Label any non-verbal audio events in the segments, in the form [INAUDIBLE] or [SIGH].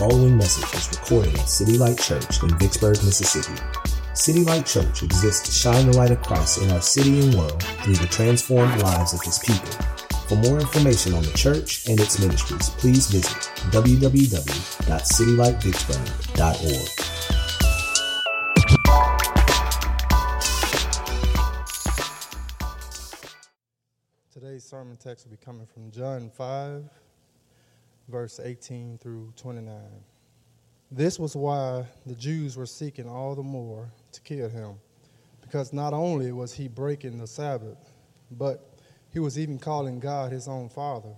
following message was recorded at City Light Church in Vicksburg, Mississippi. City Light Church exists to shine the light of Christ in our city and world through the transformed lives of His people. For more information on the church and its ministries, please visit www.citylightvicksburg.org. Today's sermon text will be coming from John 5, verse 18 through 29. This was why the Jews were seeking all the more to kill him, because not only was he breaking the Sabbath, but he was even calling God his own Father,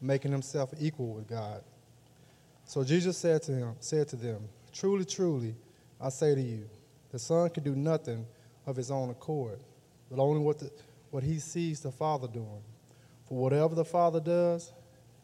making himself equal with God. So Jesus said to him, said to them, Truly, truly, I say to you, the Son can do nothing of his own accord, but only what, the, what he sees the Father doing. For whatever the Father does,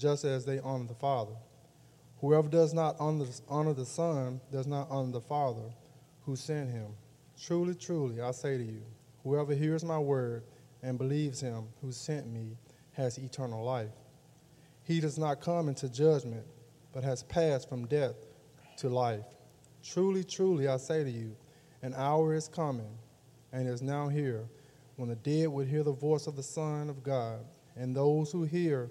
just as they honor the Father. Whoever does not honor, the Son does not honor the Father who sent him. Truly, truly, I say to you, whoever hears my word and believes him who sent me has eternal life. He does not come into judgment, but has passed from death to life. Truly, truly, I say to you, an hour is coming and is now here when the dead will hear the voice of the Son of God, and those who hear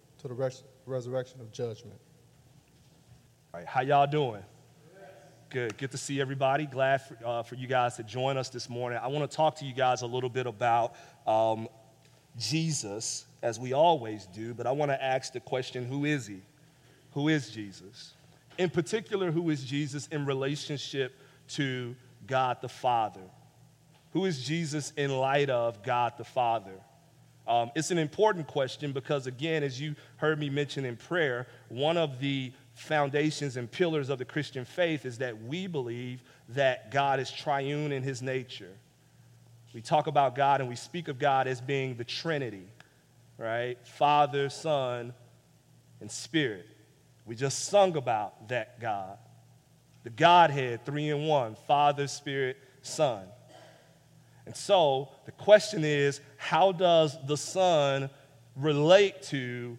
to the res- resurrection of judgment. All right, how y'all doing? Good. Good to see everybody. Glad for, uh, for you guys to join us this morning. I want to talk to you guys a little bit about um, Jesus, as we always do, but I want to ask the question who is he? Who is Jesus? In particular, who is Jesus in relationship to God the Father? Who is Jesus in light of God the Father? Um, it's an important question because, again, as you heard me mention in prayer, one of the foundations and pillars of the Christian faith is that we believe that God is triune in his nature. We talk about God and we speak of God as being the Trinity, right? Father, Son, and Spirit. We just sung about that God. The Godhead, three in one Father, Spirit, Son. And so the question is how does the Son relate to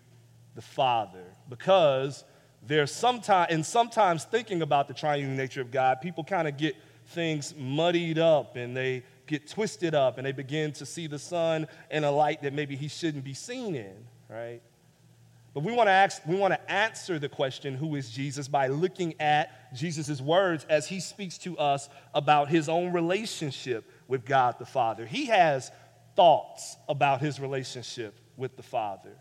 the Father? Because there's sometimes, and sometimes thinking about the triune nature of God, people kind of get things muddied up and they get twisted up and they begin to see the Son in a light that maybe he shouldn't be seen in, right? But we want to ask, we want to answer the question, who is Jesus, by looking at Jesus' words as he speaks to us about his own relationship with God the Father. He has thoughts about his relationship with the Father.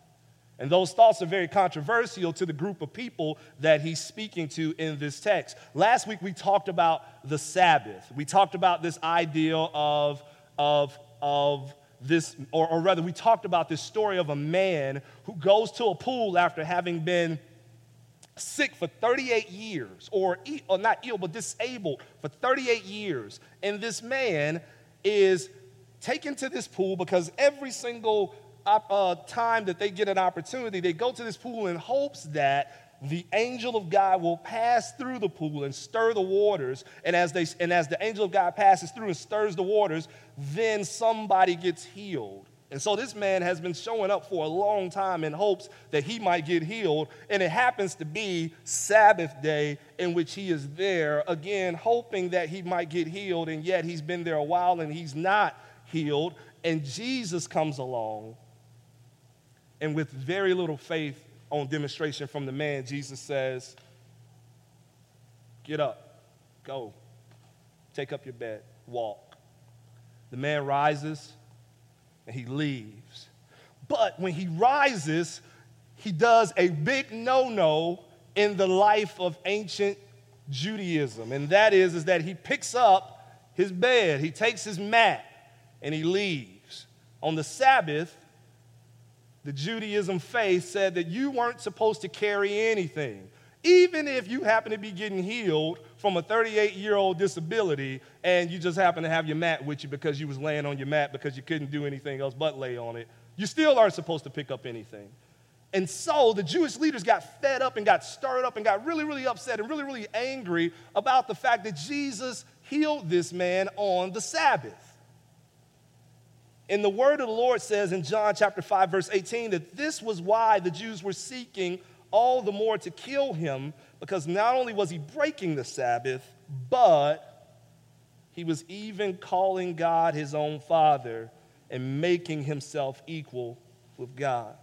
And those thoughts are very controversial to the group of people that he's speaking to in this text. Last week we talked about the Sabbath. We talked about this idea of, of, of this, or, or rather, we talked about this story of a man who goes to a pool after having been sick for 38 years, or, or not ill, but disabled for 38 years. And this man is taken to this pool because every single uh, time that they get an opportunity, they go to this pool in hopes that the angel of God will pass through the pool and stir the waters. And as, they, and as the angel of God passes through and stirs the waters, then somebody gets healed. And so this man has been showing up for a long time in hopes that he might get healed. And it happens to be Sabbath day in which he is there, again, hoping that he might get healed. And yet he's been there a while and he's not healed. And Jesus comes along. And with very little faith on demonstration from the man, Jesus says, Get up, Go. Take up your bed. Walk. The man rises and he leaves. But when he rises, he does a big no no in the life of ancient Judaism. And that is, is that he picks up his bed, he takes his mat, and he leaves. On the Sabbath, the Judaism faith said that you weren't supposed to carry anything. Even if you happen to be getting healed from a 38 year old disability and you just happen to have your mat with you because you was laying on your mat because you couldn't do anything else but lay on it, you still aren't supposed to pick up anything. And so the Jewish leaders got fed up and got stirred up and got really, really upset and really, really angry about the fact that Jesus healed this man on the Sabbath. And the word of the Lord says in John chapter 5, verse 18, that this was why the Jews were seeking all the more to kill him, because not only was he breaking the Sabbath, but he was even calling God his own father and making himself equal with God.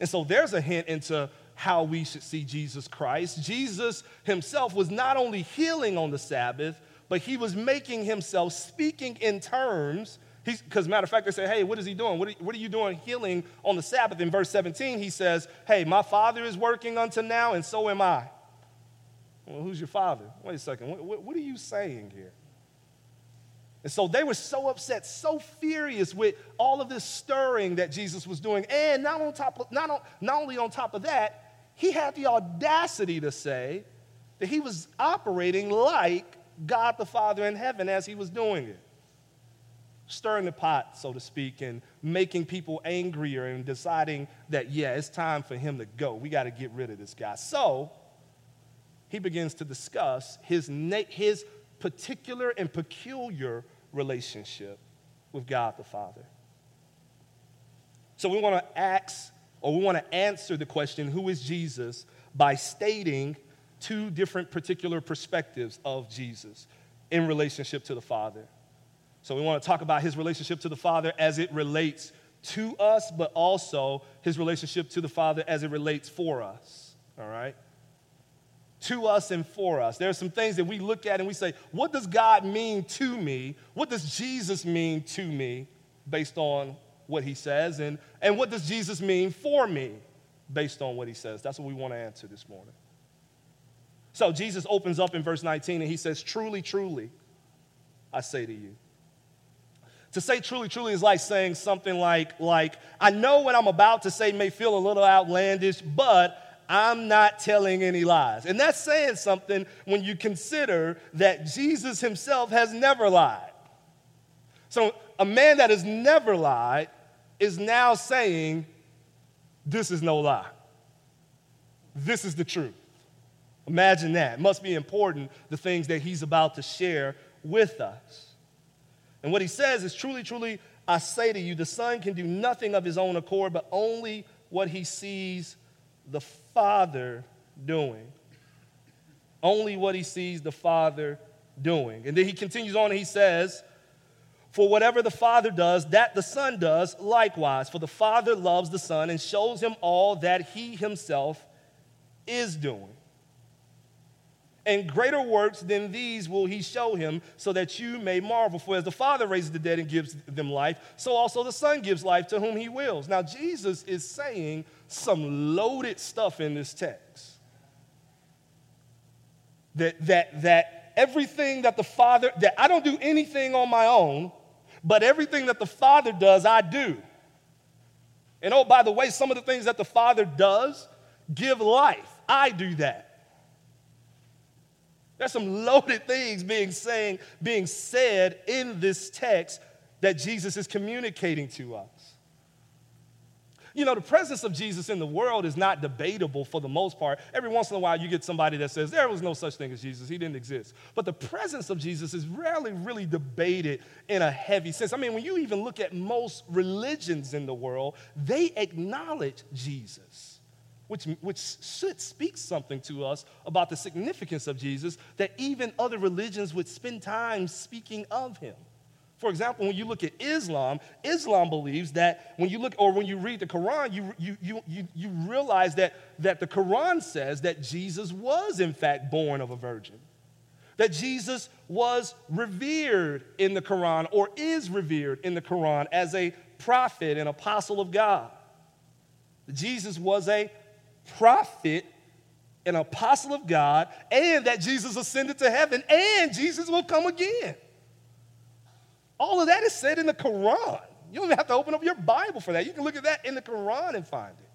And so there's a hint into how we should see Jesus Christ. Jesus himself was not only healing on the Sabbath, but he was making himself speaking in terms. Because, matter of fact, they say, hey, what is he doing? What are, what are you doing healing on the Sabbath? In verse 17, he says, hey, my father is working unto now, and so am I. Well, who's your father? Wait a second. What, what, what are you saying here? And so they were so upset, so furious with all of this stirring that Jesus was doing. And not, on top of, not, on, not only on top of that, he had the audacity to say that he was operating like God the Father in heaven as he was doing it. Stirring the pot, so to speak, and making people angrier and deciding that, yeah, it's time for him to go. We got to get rid of this guy. So he begins to discuss his, his particular and peculiar relationship with God the Father. So we want to ask, or we want to answer the question, who is Jesus, by stating two different particular perspectives of Jesus in relationship to the Father. So we want to talk about his relationship to the Father as it relates to us, but also his relationship to the Father as it relates for us. All right? to us and for us. There are some things that we look at and we say, what does God mean to me? What does Jesus mean to me based on what he says? And, and what does Jesus mean for me based on what he says? That's what we want to answer this morning. So Jesus opens up in verse 19 and he says, Truly, truly, I say to you. To say truly, truly is like saying something like, like, I know what I'm about to say may feel a little outlandish, but I'm not telling any lies. And that's saying something when you consider that Jesus himself has never lied. So a man that has never lied is now saying, This is no lie. This is the truth. Imagine that. It must be important, the things that he's about to share with us. And what he says is truly, truly, I say to you, the Son can do nothing of his own accord, but only what he sees the Father doing. Only what he sees the Father doing. And then he continues on and he says, For whatever the Father does, that the Son does likewise. For the Father loves the Son and shows him all that he himself is doing. And greater works than these will he show him, so that you may marvel. For as the Father raises the dead and gives them life, so also the Son gives life to whom he wills. Now, Jesus is saying some loaded stuff in this text. That, that, that everything that the Father, that I don't do anything on my own, but everything that the Father does, I do. And oh, by the way, some of the things that the Father does give life. I do that. There's some loaded things being saying, being said in this text that Jesus is communicating to us. You know, the presence of Jesus in the world is not debatable for the most part. Every once in a while, you get somebody that says, There was no such thing as Jesus, he didn't exist. But the presence of Jesus is rarely really debated in a heavy sense. I mean, when you even look at most religions in the world, they acknowledge Jesus which, which should speak something to us about the significance of Jesus, that even other religions would spend time speaking of him. For example, when you look at Islam, Islam believes that when you look, or when you read the Quran, you, you, you, you, you realize that, that the Quran says that Jesus was, in fact, born of a virgin. that Jesus was revered in the Quran or is revered in the Quran as a prophet and apostle of God. Jesus was a prophet, an apostle of God, and that Jesus ascended to heaven and Jesus will come again. All of that is said in the Quran. You don't even have to open up your Bible for that. You can look at that in the Quran and find it.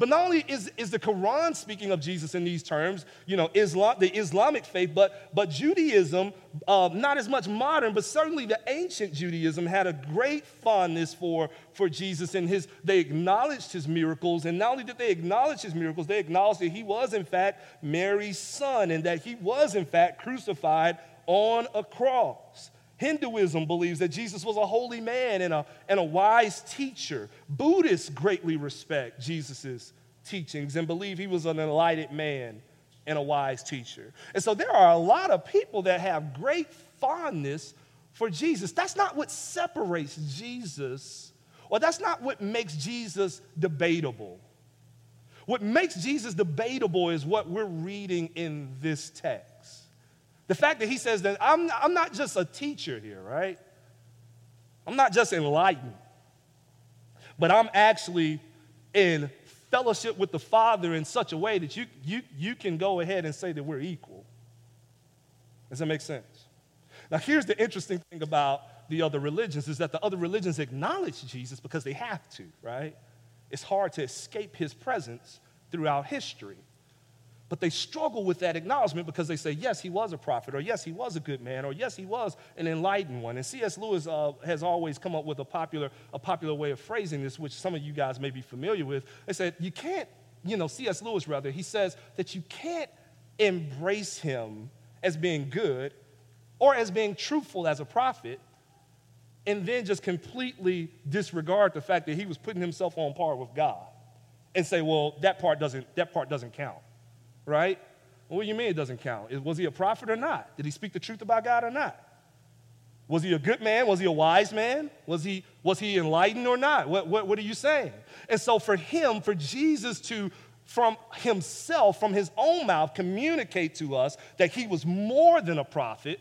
But not only is, is the Quran speaking of Jesus in these terms, you know, Islam, the Islamic faith, but, but Judaism, uh, not as much modern, but certainly the ancient Judaism had a great fondness for, for Jesus and his, they acknowledged his miracles. And not only did they acknowledge his miracles, they acknowledged that he was in fact Mary's son and that he was in fact crucified on a cross. Hinduism believes that Jesus was a holy man and a, and a wise teacher. Buddhists greatly respect Jesus' teachings and believe he was an enlightened man and a wise teacher. And so there are a lot of people that have great fondness for Jesus. That's not what separates Jesus, or that's not what makes Jesus debatable. What makes Jesus debatable is what we're reading in this text. The fact that he says that I'm, I'm not just a teacher here, right? I'm not just enlightened, but I'm actually in fellowship with the Father in such a way that you, you, you can go ahead and say that we're equal. Does that make sense? Now, here's the interesting thing about the other religions is that the other religions acknowledge Jesus because they have to, right? It's hard to escape his presence throughout history. But they struggle with that acknowledgement because they say, yes, he was a prophet, or yes, he was a good man, or yes, he was an enlightened one. And C.S. Lewis uh, has always come up with a popular, a popular way of phrasing this, which some of you guys may be familiar with. They said, you can't, you know, C.S. Lewis rather, he says that you can't embrace him as being good or as being truthful as a prophet and then just completely disregard the fact that he was putting himself on par with God and say, well, that part doesn't, that part doesn't count right? What do you mean it doesn't count? Was he a prophet or not? Did he speak the truth about God or not? Was he a good man? Was he a wise man? Was he, was he enlightened or not? What, what, what are you saying? And so, for him, for Jesus to, from himself, from his own mouth, communicate to us that he was more than a prophet,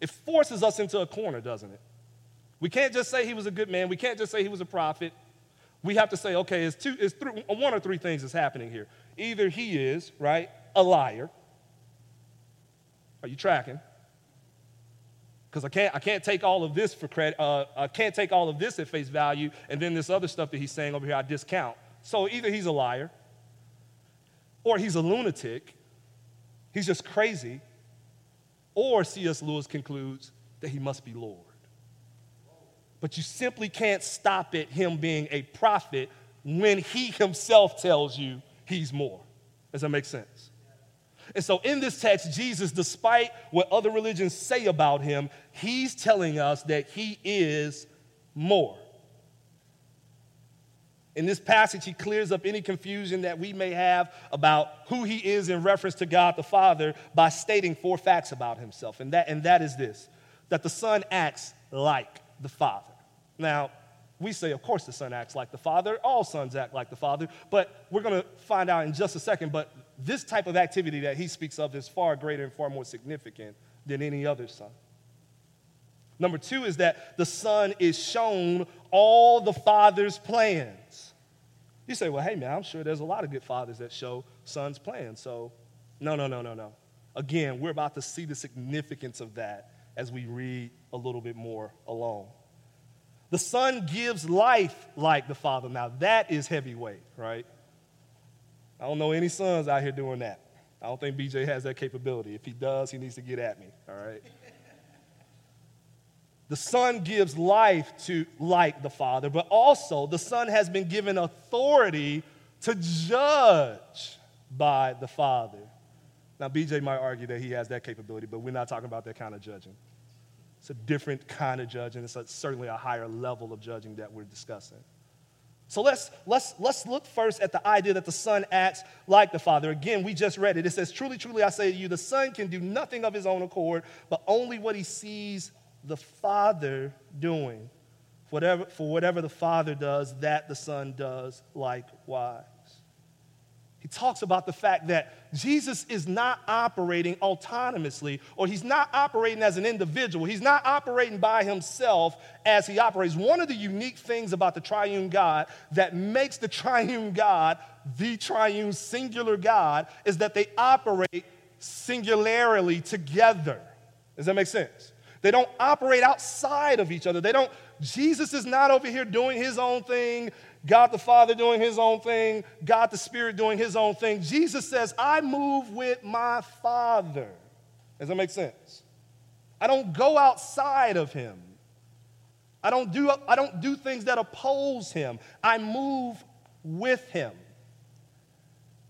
it forces us into a corner, doesn't it? We can't just say he was a good man. We can't just say he was a prophet. We have to say, okay, it's, two, it's three, one or three things is happening here. Either he is, right, a liar. Are you tracking? Because I can't, I can't take all of this for credit. Uh, I can't take all of this at face value, and then this other stuff that he's saying over here I discount. So either he's a liar, or he's a lunatic, he's just crazy, or C.S. Lewis concludes that he must be Lord. But you simply can't stop at him being a prophet when he himself tells you he's more. Does that make sense? And so in this text, Jesus, despite what other religions say about him, he's telling us that he is more. In this passage, he clears up any confusion that we may have about who he is in reference to God the Father by stating four facts about himself. And that, and that is this that the Son acts like the Father. Now, we say, of course, the Son acts like the Father. All sons act like the Father. But we're going to find out in just a second. But this type of activity that he speaks of is far greater and far more significant than any other son. Number two is that the Son is shown all the Father's plans. You say, well, hey, man, I'm sure there's a lot of good fathers that show sons' plans. So, no, no, no, no, no. Again, we're about to see the significance of that as we read a little bit more along. The Son gives life like the Father. Now, that is heavyweight, right? I don't know any sons out here doing that. I don't think BJ has that capability. If he does, he needs to get at me, all right? the Son gives life to like the Father, but also the Son has been given authority to judge by the Father. Now, BJ might argue that he has that capability, but we're not talking about that kind of judging. It's a different kind of judging. It's a, certainly a higher level of judging that we're discussing. So let's, let's, let's look first at the idea that the Son acts like the Father. Again, we just read it. It says, Truly, truly, I say to you, the Son can do nothing of his own accord, but only what he sees the Father doing. Whatever, for whatever the Father does, that the Son does likewise. He talks about the fact that Jesus is not operating autonomously or he's not operating as an individual. He's not operating by himself as he operates. One of the unique things about the triune God that makes the triune God the triune singular God is that they operate singularly together. Does that make sense? They don't operate outside of each other. They don't, Jesus is not over here doing his own thing God the Father doing his own thing, God the Spirit doing his own thing. Jesus says, I move with my Father. Does that make sense? I don't go outside of him. I don't do, I don't do things that oppose him. I move with him.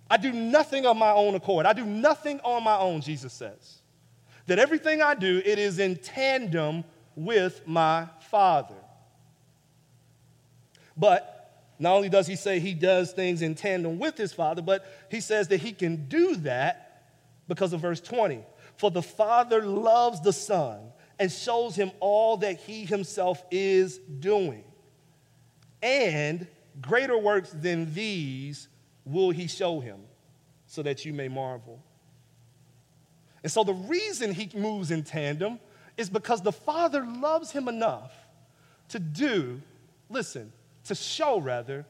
I do nothing of my own accord. I do nothing on my own, Jesus says. That everything I do, it is in tandem with my Father. But not only does he say he does things in tandem with his Father, but he says that he can do that because of verse 20. For the Father loves the Son and shows him all that he himself is doing. And greater works than these will he show him, so that you may marvel. And so the reason he moves in tandem is because the Father loves him enough to do, listen, to show, rather,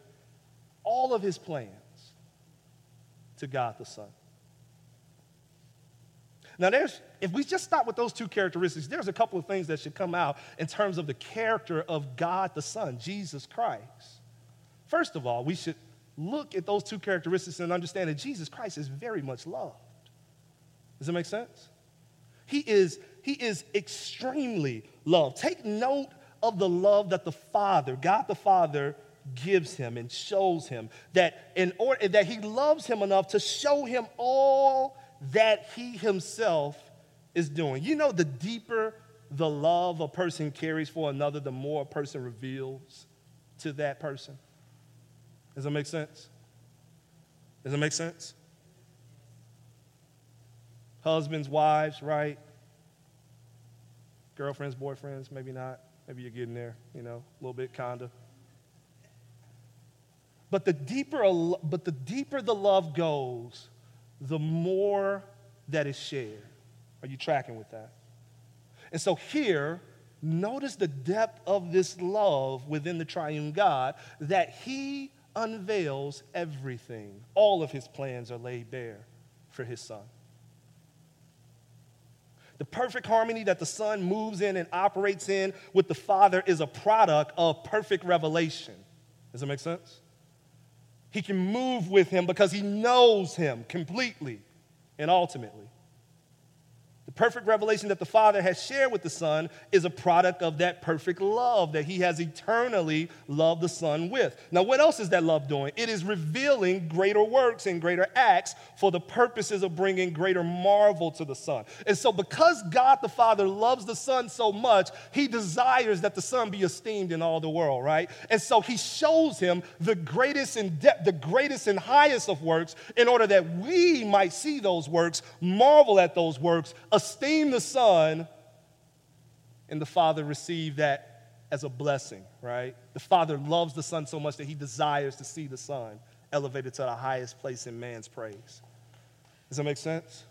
all of his plans to God the Son. Now, there's, if we just stop with those two characteristics, there's a couple of things that should come out in terms of the character of God the Son, Jesus Christ. First of all, we should look at those two characteristics and understand that Jesus Christ is very much loved. Does that make sense? He is, he is extremely loved. Take note of the love that the Father, God the Father, gives him and shows him that in order that he loves him enough to show him all that he himself is doing. You know, the deeper the love a person carries for another, the more a person reveals to that person. Does that make sense? Does that make sense? Husbands, wives, right? Girlfriends, boyfriends, maybe not. Maybe you're getting there, you know, a little bit, kinda. But the deeper, but the deeper the love goes, the more that is shared. Are you tracking with that? And so here, notice the depth of this love within the triune God that he unveils everything. All of his plans are laid bare for his son. The perfect harmony that the Son moves in and operates in with the Father is a product of perfect revelation. Does that make sense? He can move with him because he knows him completely and ultimately. Perfect revelation that the Father has shared with the Son is a product of that perfect love that He has eternally loved the Son with. Now, what else is that love doing? It is revealing greater works and greater acts for the purposes of bringing greater marvel to the Son. And so, because God the Father loves the Son so much, He desires that the Son be esteemed in all the world, right? And so, He shows Him the greatest and the greatest and highest of works in order that we might see those works, marvel at those works esteem the Son, and the Father receive that as a blessing, right? The Father loves the Son so much that he desires to see the Son elevated to the highest place in man's praise. Does that make sense?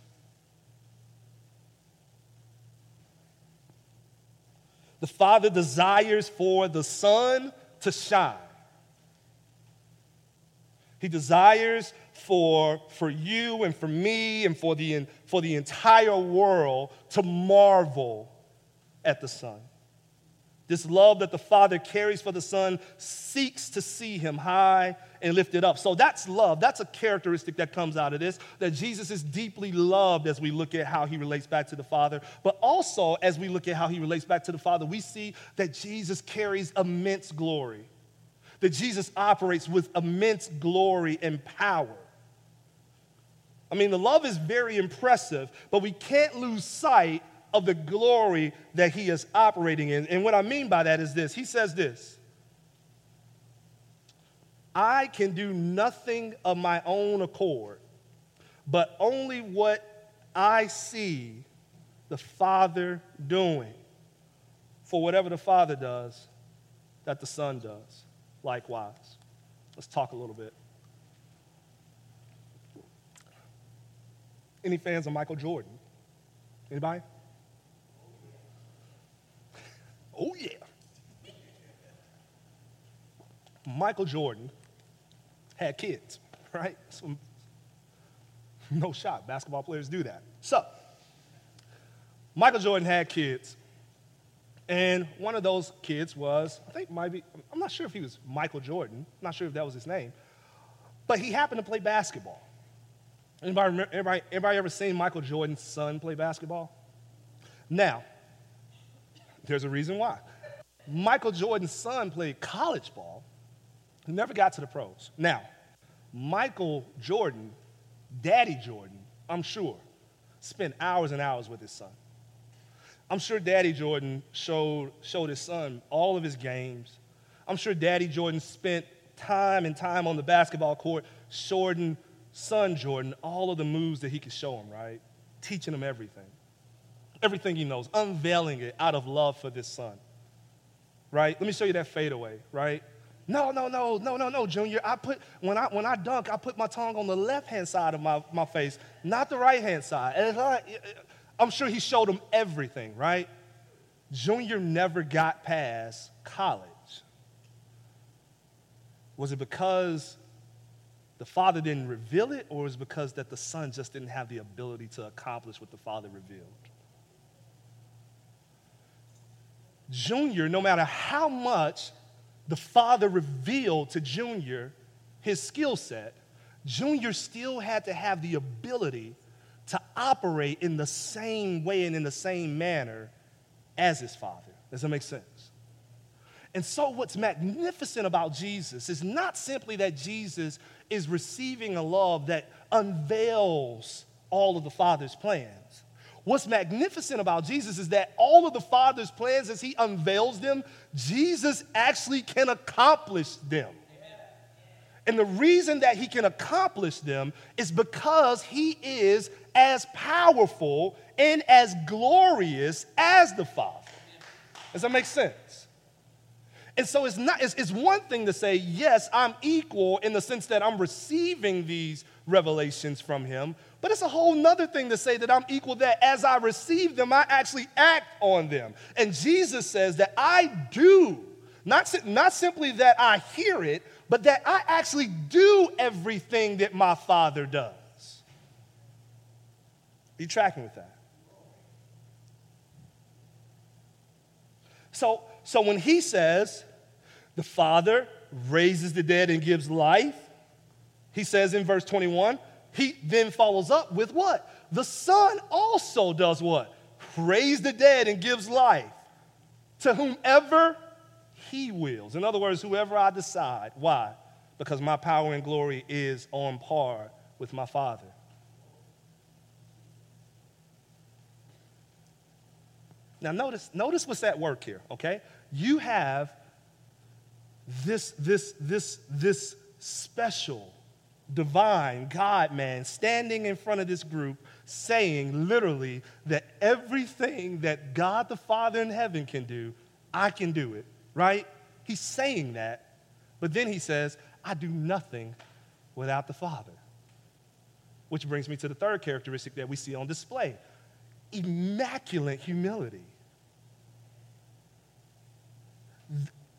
The Father desires for the Son to shine. He desires for, for you and for me and for the, for the entire world to marvel at the Son. This love that the Father carries for the Son seeks to see him high and lifted up. So that's love. That's a characteristic that comes out of this that Jesus is deeply loved as we look at how he relates back to the Father. But also, as we look at how he relates back to the Father, we see that Jesus carries immense glory, that Jesus operates with immense glory and power. I mean, the love is very impressive, but we can't lose sight of the glory that he is operating in. And what I mean by that is this He says this I can do nothing of my own accord, but only what I see the Father doing. For whatever the Father does, that the Son does likewise. Let's talk a little bit. Any fans of Michael Jordan? Anybody? Oh, yeah. Michael Jordan had kids, right? So, no shot. Basketball players do that. So, Michael Jordan had kids. And one of those kids was, I think might be, I'm not sure if he was Michael Jordan. I'm not sure if that was his name. But he happened to play basketball. Anybody, anybody, anybody ever seen Michael Jordan's son play basketball? Now, there's a reason why. Michael Jordan's son played college ball. He never got to the pros. Now, Michael Jordan, Daddy Jordan, I'm sure, spent hours and hours with his son. I'm sure Daddy Jordan showed, showed his son all of his games. I'm sure Daddy Jordan spent time and time on the basketball court showing son Jordan all of the moves that he could show him, right? Teaching him everything. Everything he knows, unveiling it out of love for this son. Right? Let me show you that fadeaway, right? No, no, no, no, no, no, Junior. I put when I when I dunk, I put my tongue on the left hand side of my, my face, not the right hand side. And I, I'm sure he showed him everything, right? Junior never got past college. Was it because the father didn't reveal it, or it because that the son just didn't have the ability to accomplish what the father revealed? Junior, no matter how much the father revealed to Junior his skill set, Junior still had to have the ability to operate in the same way and in the same manner as his father. Does that make sense? And so, what's magnificent about Jesus is not simply that Jesus is receiving a love that unveils all of the Father's plans. What's magnificent about Jesus is that all of the Father's plans, as He unveils them, Jesus actually can accomplish them. And the reason that He can accomplish them is because He is as powerful and as glorious as the Father. Does that make sense? And so it's not it's, it's one thing to say, yes, I'm equal in the sense that I'm receiving these revelations from him, but it's a whole nother thing to say that I'm equal, that as I receive them, I actually act on them. And Jesus says that I do, not, not simply that I hear it, but that I actually do everything that my Father does. Are you tracking with that? So, so when he says the Father raises the dead and gives life, he says in verse 21, he then follows up with what? The Son also does what? Raise the dead and gives life to whomever he wills. In other words, whoever I decide. Why? Because my power and glory is on par with my Father. Now, notice, notice what's at work here, okay? You have this, this, this, this special, divine God man standing in front of this group saying literally that everything that God the Father in heaven can do, I can do it, right? He's saying that, but then he says, I do nothing without the Father. Which brings me to the third characteristic that we see on display immaculate humility.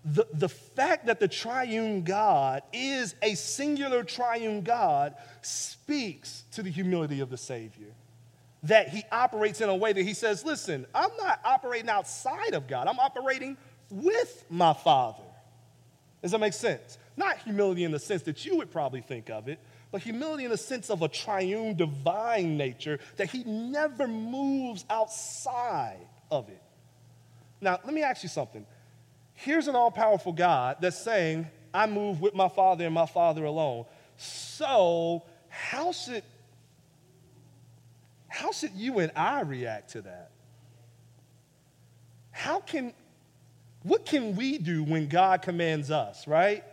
The, the fact that the triune God is a singular triune God speaks to the humility of the Savior. That he operates in a way that he says, Listen, I'm not operating outside of God, I'm operating with my Father. Does that make sense? Not humility in the sense that you would probably think of it, but humility in the sense of a triune divine nature that he never moves outside of it. Now, let me ask you something. Here's an all powerful God that's saying, I move with my Father and my Father alone. So, how should, how should you and I react to that? How can, what can we do when God commands us, right?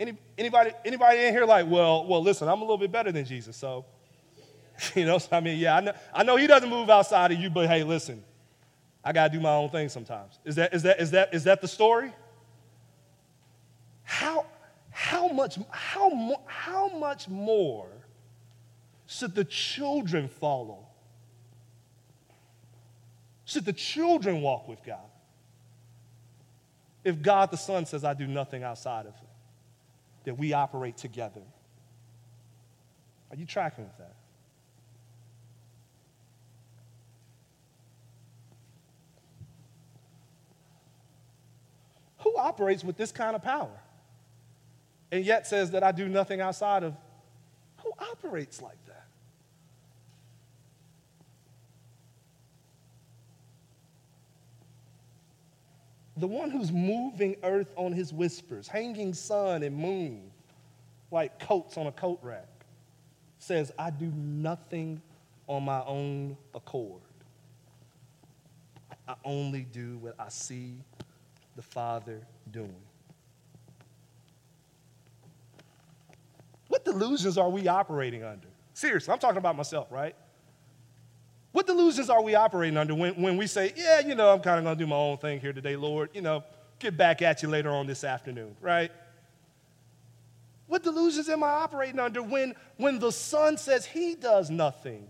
Any, anybody, anybody in here like, well, well, listen, I'm a little bit better than Jesus, so, [LAUGHS] you know, so I mean, yeah, I know, I know he doesn't move outside of you, but hey, listen, I got to do my own thing sometimes. Is that, is that, is that, is that the story? How, how, much, how, how much more should the children follow? Should the children walk with God? If God the Son says, I do nothing outside of Him, that we operate together. Are you tracking with that? Who operates with this kind of power and yet says that I do nothing outside of? Who operates like that? the one who's moving earth on his whispers, hanging sun and moon like coats on a coat rack, says, I do nothing on my own accord. I only do what I see the Father doing. What delusions are we operating under? Seriously, I'm talking about myself, right? What delusions are we operating under when, when we say, yeah, you know, I'm kind of going to do my own thing here today, Lord, you know, get back at you later on this afternoon, right? What delusions am I operating under when, when the Son says he does nothing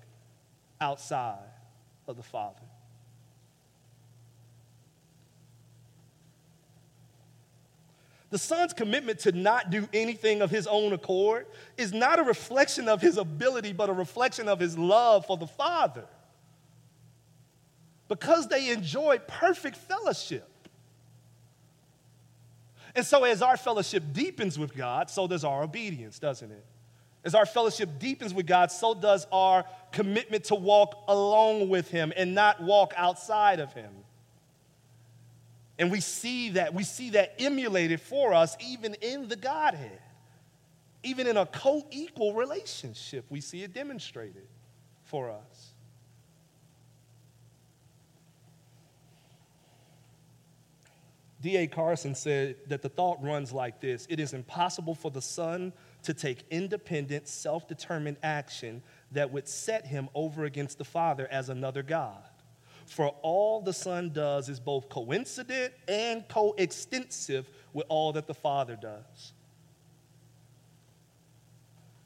outside of the Father? The Son's commitment to not do anything of his own accord is not a reflection of his ability, but a reflection of his love for the Father because they enjoy perfect fellowship. And so, as our fellowship deepens with God, so does our obedience, doesn't it? As our fellowship deepens with God, so does our commitment to walk along with Him and not walk outside of Him. And we see that, we see that emulated for us even in the Godhead. Even in a co equal relationship, we see it demonstrated for us. D.A. Carson said that the thought runs like this It is impossible for the Son to take independent, self determined action that would set him over against the Father as another God. For all the Son does is both coincident and coextensive with all that the Father does.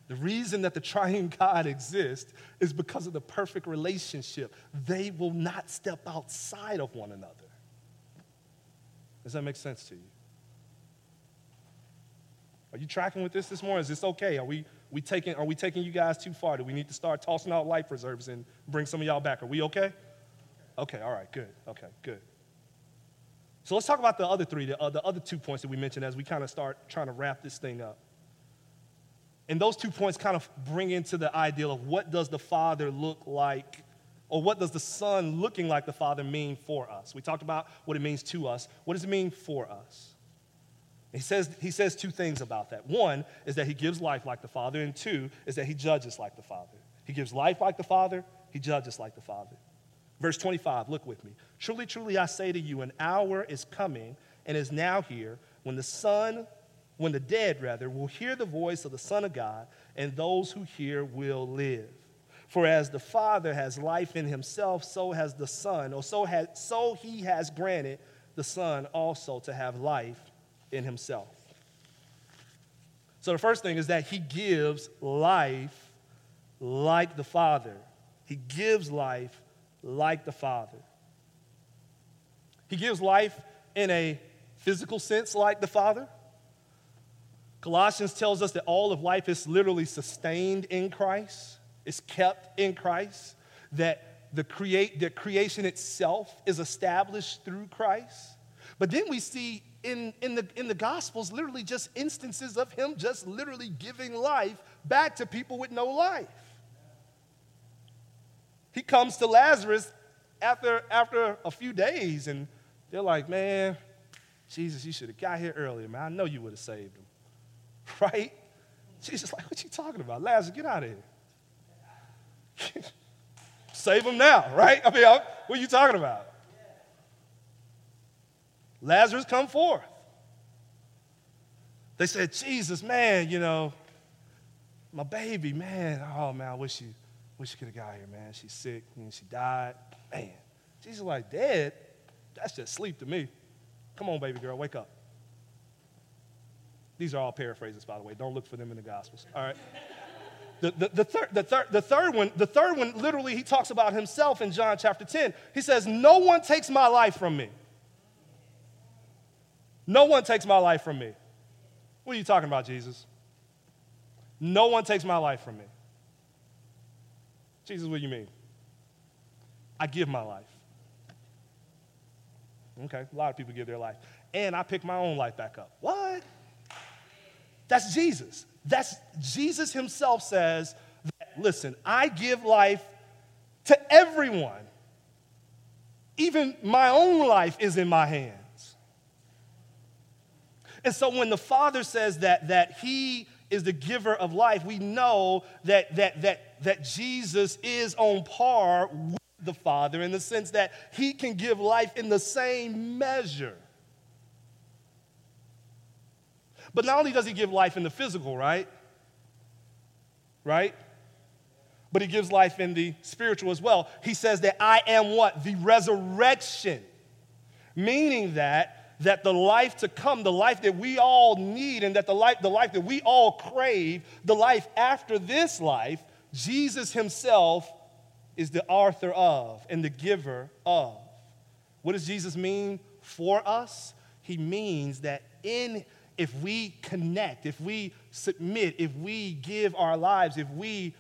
The reason that the triune God exists is because of the perfect relationship. They will not step outside of one another. Does that make sense to you? Are you tracking with this this morning? Is this okay? Are we, we taking, are we taking you guys too far? Do we need to start tossing out life reserves and bring some of y'all back? Are we okay? Okay, all right, good. Okay, good. So let's talk about the other three, the, uh, the other two points that we mentioned as we kind of start trying to wrap this thing up. And those two points kind of bring into the ideal of what does the Father look like or what does the Son looking like the Father mean for us? We talked about what it means to us. What does it mean for us? He says, he says two things about that. One is that he gives life like the Father, and two is that he judges like the Father. He gives life like the Father, he judges like the Father. Verse 25, look with me. Truly, truly, I say to you, an hour is coming and is now here when the Son, when the dead rather, will hear the voice of the Son of God, and those who hear will live. For as the Father has life in himself, so has the Son, or so, has, so he has granted the Son also to have life in himself. So the first thing is that he gives life like the Father. He gives life like the Father. He gives life in a physical sense like the Father. Colossians tells us that all of life is literally sustained in Christ is kept in Christ, that the create that creation itself is established through Christ. But then we see in, in, the, in the Gospels literally just instances of him just literally giving life back to people with no life. He comes to Lazarus after, after a few days, and they're like, Man, Jesus, you should have got here earlier, man. I know you would have saved him. [LAUGHS] Right? Jesus, like, what you talking about? Lazarus, get out of here. [LAUGHS] Save him now, right? I mean, what are you talking about? Lazarus, come forth. They said, Jesus, man, you know, my baby, man, oh man, I wish you, wish you could have got here, man. She's sick and she died. Man, Jesus like, dead? That's just sleep to me. Come on, baby girl, wake up. These are all paraphrases, by the way. Don't look for them in the Gospels. All right. [LAUGHS] the, the, the, the, the third one, the third one, literally, he talks about himself in John chapter 10. He says, No one takes my life from me. No one takes my life from me. What are you talking about, Jesus? No one takes my life from me. Jesus, what do you mean? I give my life. Okay, a lot of people give their life. And I pick my own life back up. What? That's Jesus. That's Jesus himself says, that, listen, I give life to everyone. Even my own life is in my hands. And so when the Father says that, that He is the giver of life, we know that, that, that, that Jesus is on par with the Father in the sense that He can give life in the same measure. But not only does he give life in the physical, right? Right? But he gives life in the spiritual as well. He says that I am what? The resurrection. Meaning that that the life to come, the life that we all need and that the life the life that we all crave, the life after this life, Jesus himself is the author of and the giver of. What does Jesus mean for us? He means that in if we connect, if we submit, if we give our lives, if we,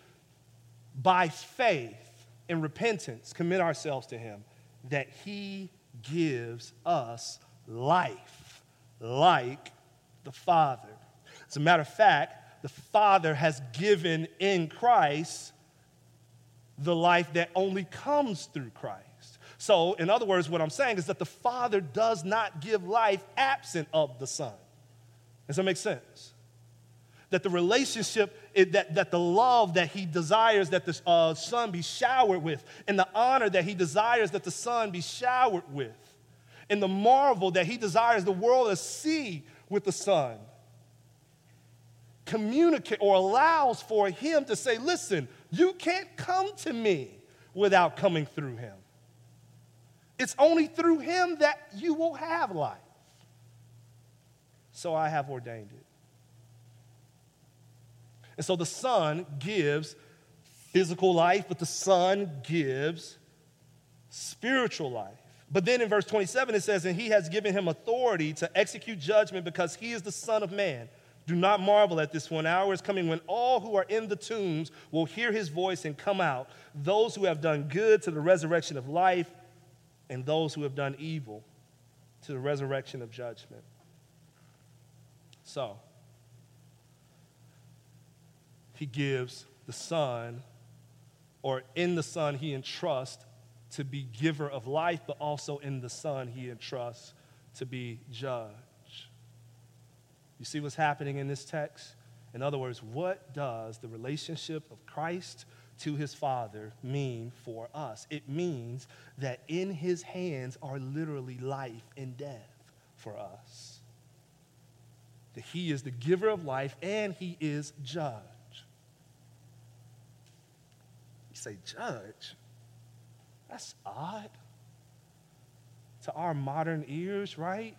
by faith and repentance, commit ourselves to Him, that He gives us life like the Father. As a matter of fact, the Father has given in Christ the life that only comes through Christ. So, in other words, what I'm saying is that the Father does not give life absent of the Son. Does that make sense? That the relationship, that, that the love that he desires that the uh, son be showered with, and the honor that he desires that the son be showered with, and the marvel that he desires the world to see with the son, communicate or allows for him to say, Listen, you can't come to me without coming through him. It's only through him that you will have life so I have ordained it. And so the Son gives physical life, but the Son gives spiritual life. But then in verse 27, it says, And he has given him authority to execute judgment because he is the Son of Man. Do not marvel at this one. Hour is coming when all who are in the tombs will hear his voice and come out, those who have done good to the resurrection of life, and those who have done evil to the resurrection of judgment. So, he gives the Son, or in the Son, he entrusts to be giver of life, but also in the Son, he entrusts to be judge. You see what's happening in this text? In other words, what does the relationship of Christ to his Father mean for us? It means that in his hands are literally life and death for us that he is the giver of life and he is judge. You say, Judge? That's odd to our modern ears, right?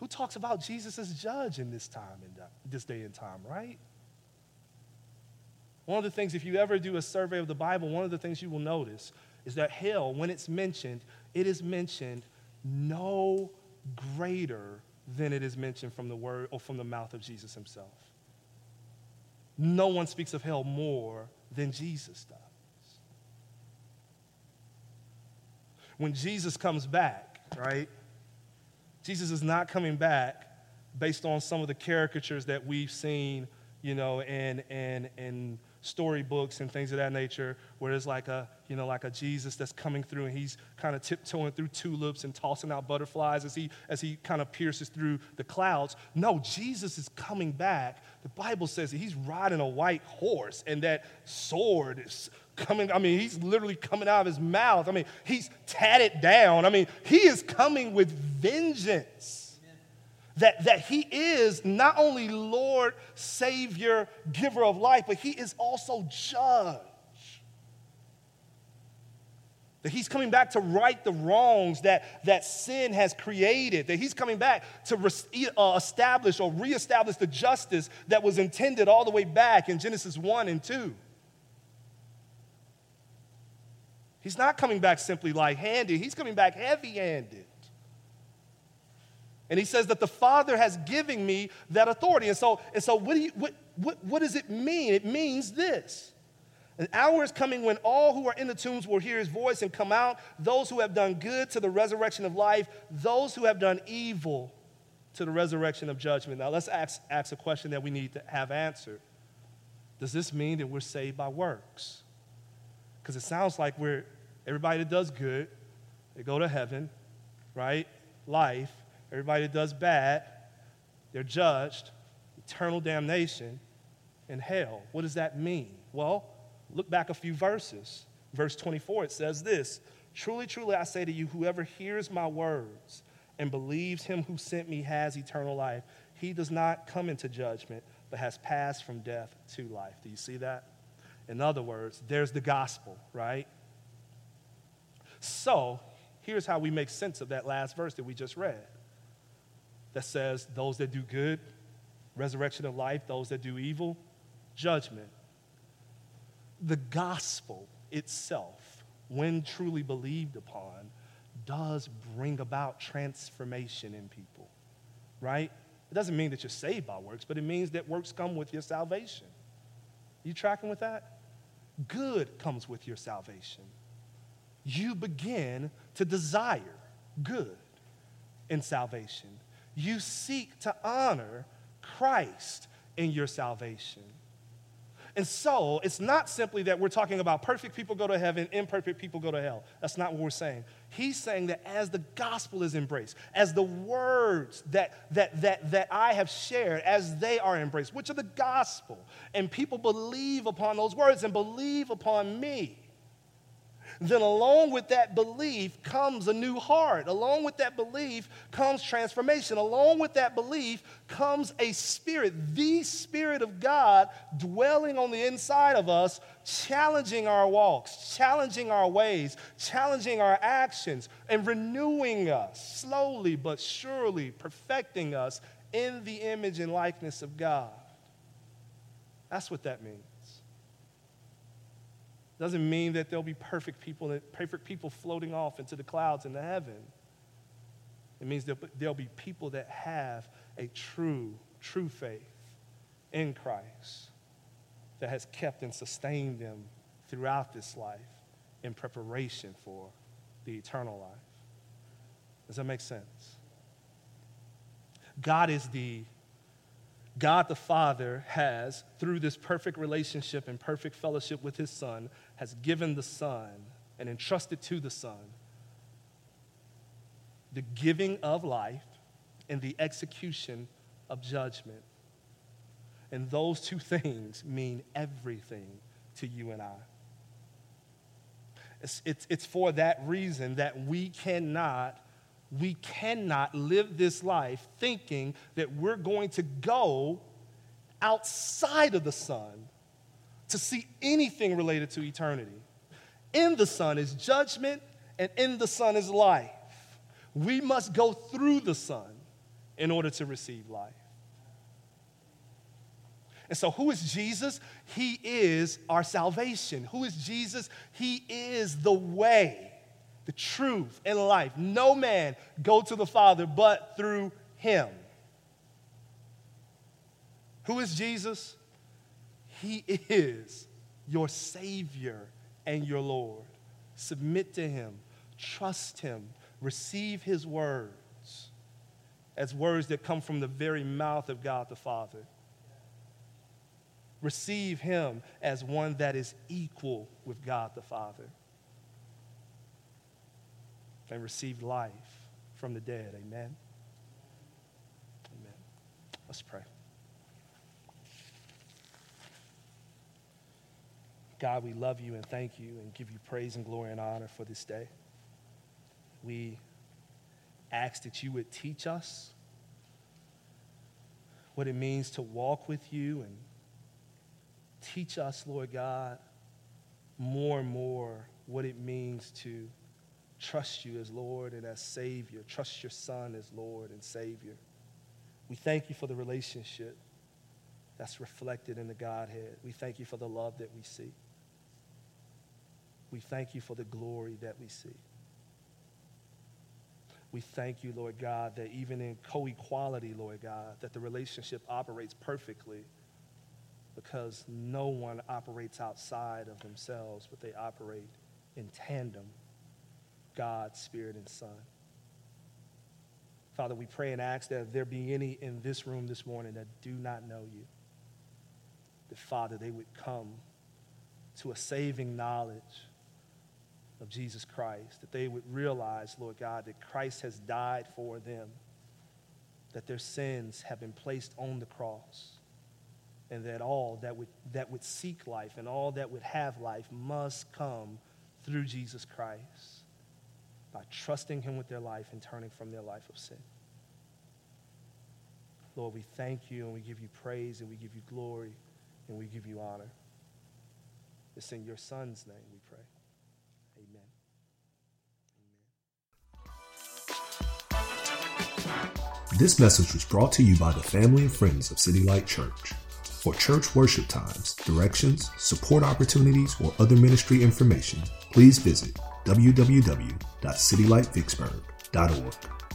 Who talks about Jesus as judge in this time and uh, this day and time, right? One of the things, if you ever do a survey of the Bible, one of the things you will notice is that hell, when it's mentioned, it is mentioned no greater than it is mentioned from the word or from the mouth of Jesus himself. No one speaks of hell more than Jesus does. When Jesus comes back, right? Jesus is not coming back based on some of the caricatures that we've seen, you know, and and and storybooks and things of that nature, where there's like a, you know, like a Jesus that's coming through and he's kind of tiptoeing through tulips and tossing out butterflies as he as he kind of pierces through the clouds. No, Jesus is coming back. The Bible says that he's riding a white horse and that sword is coming. I mean, he's literally coming out of his mouth. I mean, he's tatted down. I mean, he is coming with vengeance that, that He is not only Lord, Savior, giver of life, but He is also judge. That he's coming back to right the wrongs that, that sin has created. That he's coming back to re- uh, establish or reestablish the justice that was intended all the way back in Genesis 1 and 2. He's not coming back simply light handed, he's coming back heavy handed. And he says that the Father has given me that authority. And so, and so what, do you, what, what, what does it mean? It means this. An hour is coming when all who are in the tombs will hear his voice and come out, those who have done good to the resurrection of life, those who have done evil to the resurrection of judgment. Now, let's ask, ask a question that we need to have answered. Does this mean that we're saved by works? Because it sounds like we're, everybody that does good, they go to heaven, right? Life. Everybody that does bad, they're judged, eternal damnation, and hell. What does that mean? Well, look back a few verses. Verse 24, it says this Truly, truly, I say to you, whoever hears my words and believes him who sent me has eternal life. He does not come into judgment, but has passed from death to life. Do you see that? In other words, there's the gospel, right? So, here's how we make sense of that last verse that we just read that says, Those that do good, resurrection of life, those that do evil, judgment. The gospel itself, when truly believed upon, does bring about transformation in people, right? It doesn't mean that you're saved by works, but it means that works come with your salvation. You tracking with that? Good comes with your salvation. You begin to desire good in salvation you seek to honor Christ in your salvation. And so, it's not simply that we're talking about perfect people go to heaven, imperfect people go to hell. That's not what we're saying. He's saying that as the gospel is embraced, as the words that, that, that, that I have shared, as they are embraced, which are the gospel, and people believe upon those words and believe upon me, then along with that belief comes a new heart. Along with that belief comes transformation. Along with that belief comes a spirit, the Spirit of God dwelling on the inside of us, challenging our walks, challenging our ways, challenging our actions, and renewing us slowly but surely, perfecting us in the image and likeness of God. That's what that means doesn't mean that there'll be perfect people, perfect people floating off into the clouds into heaven. It means that there'll be people that have a true, true faith in Christ that has kept and sustained them throughout this life in preparation for the eternal life. Does that make sense? God is the God the Father has, through this perfect relationship and perfect fellowship with his Son, has given the Son and entrusted to the Son the giving of life and the execution of judgment. And those two things mean everything to you and I. It's, it's, it's for that reason that we cannot we cannot live this life thinking that we're going to go outside of the Son to see anything related to eternity. In the Son is judgment, and in the Son is life. We must go through the Son in order to receive life. And so, who is Jesus? He is our salvation. Who is Jesus? He is the way the truth, and life. No man go to the Father but through him. Who is Jesus? He is your Savior and your Lord. Submit to him, trust him, receive his words as words that come from the very mouth of God the Father. Receive him as one that is equal with God the Father and receive life from the dead. Amen. Amen. Let's pray. God, we love you and thank you and give you praise and glory and honor for this day. We ask that you would teach us what it means to walk with you and teach us, Lord God, more and more what it means to trust you as Lord and as Savior, trust your Son as Lord and Savior. We thank you for the relationship that's reflected in the Godhead. We thank you for the love that we see. We thank you for the glory that we see. We thank you, Lord God, that even in co equality, Lord God, that the relationship operates perfectly because no one operates outside of themselves, but they operate in tandem God, Spirit, and Son. Father, we pray and ask that if there be any in this room this morning that do not know you, that, Father, they would come to a saving knowledge of Jesus Christ, that they would realize, Lord God, that Christ has died for them, that their sins have been placed on the cross, and that all that would, that would seek life and all that would have life must come through Jesus Christ by trusting Him with their life and turning from their life of sin. Lord, we thank you and we give you praise and we give you glory and we give you honor. It's in your Son's name we pray. This message was brought to you by the family and friends of City Light Church. For church worship times, directions, support opportunities, or other ministry information, please visit www.citylightvicksburg.org.